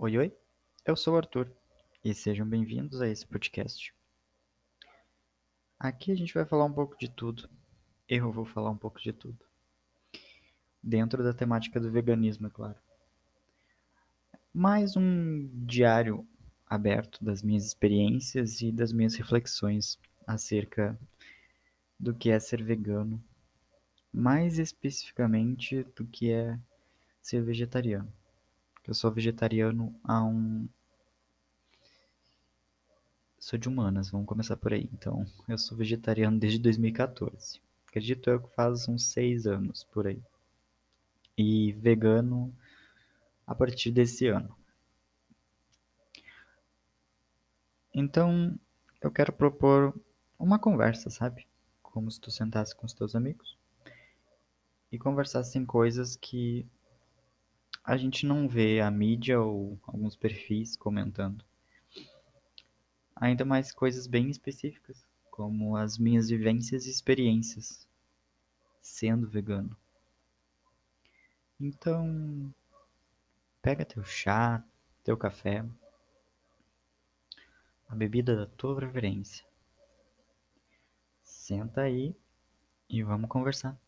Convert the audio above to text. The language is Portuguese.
Oi, oi, eu sou o Arthur e sejam bem-vindos a esse podcast. Aqui a gente vai falar um pouco de tudo. Eu vou falar um pouco de tudo. Dentro da temática do veganismo, é claro. Mais um diário aberto das minhas experiências e das minhas reflexões acerca do que é ser vegano, mais especificamente do que é ser vegetariano. Eu sou vegetariano há um. Sou de humanas, vamos começar por aí. Então, eu sou vegetariano desde 2014. Acredito eu que faz uns seis anos por aí. E vegano a partir desse ano. Então, eu quero propor uma conversa, sabe? Como se tu sentasse com os teus amigos e conversassem coisas que a gente não vê a mídia ou alguns perfis comentando. Ainda mais coisas bem específicas, como as minhas vivências e experiências sendo vegano. Então, pega teu chá, teu café, a bebida da tua preferência. Senta aí e vamos conversar.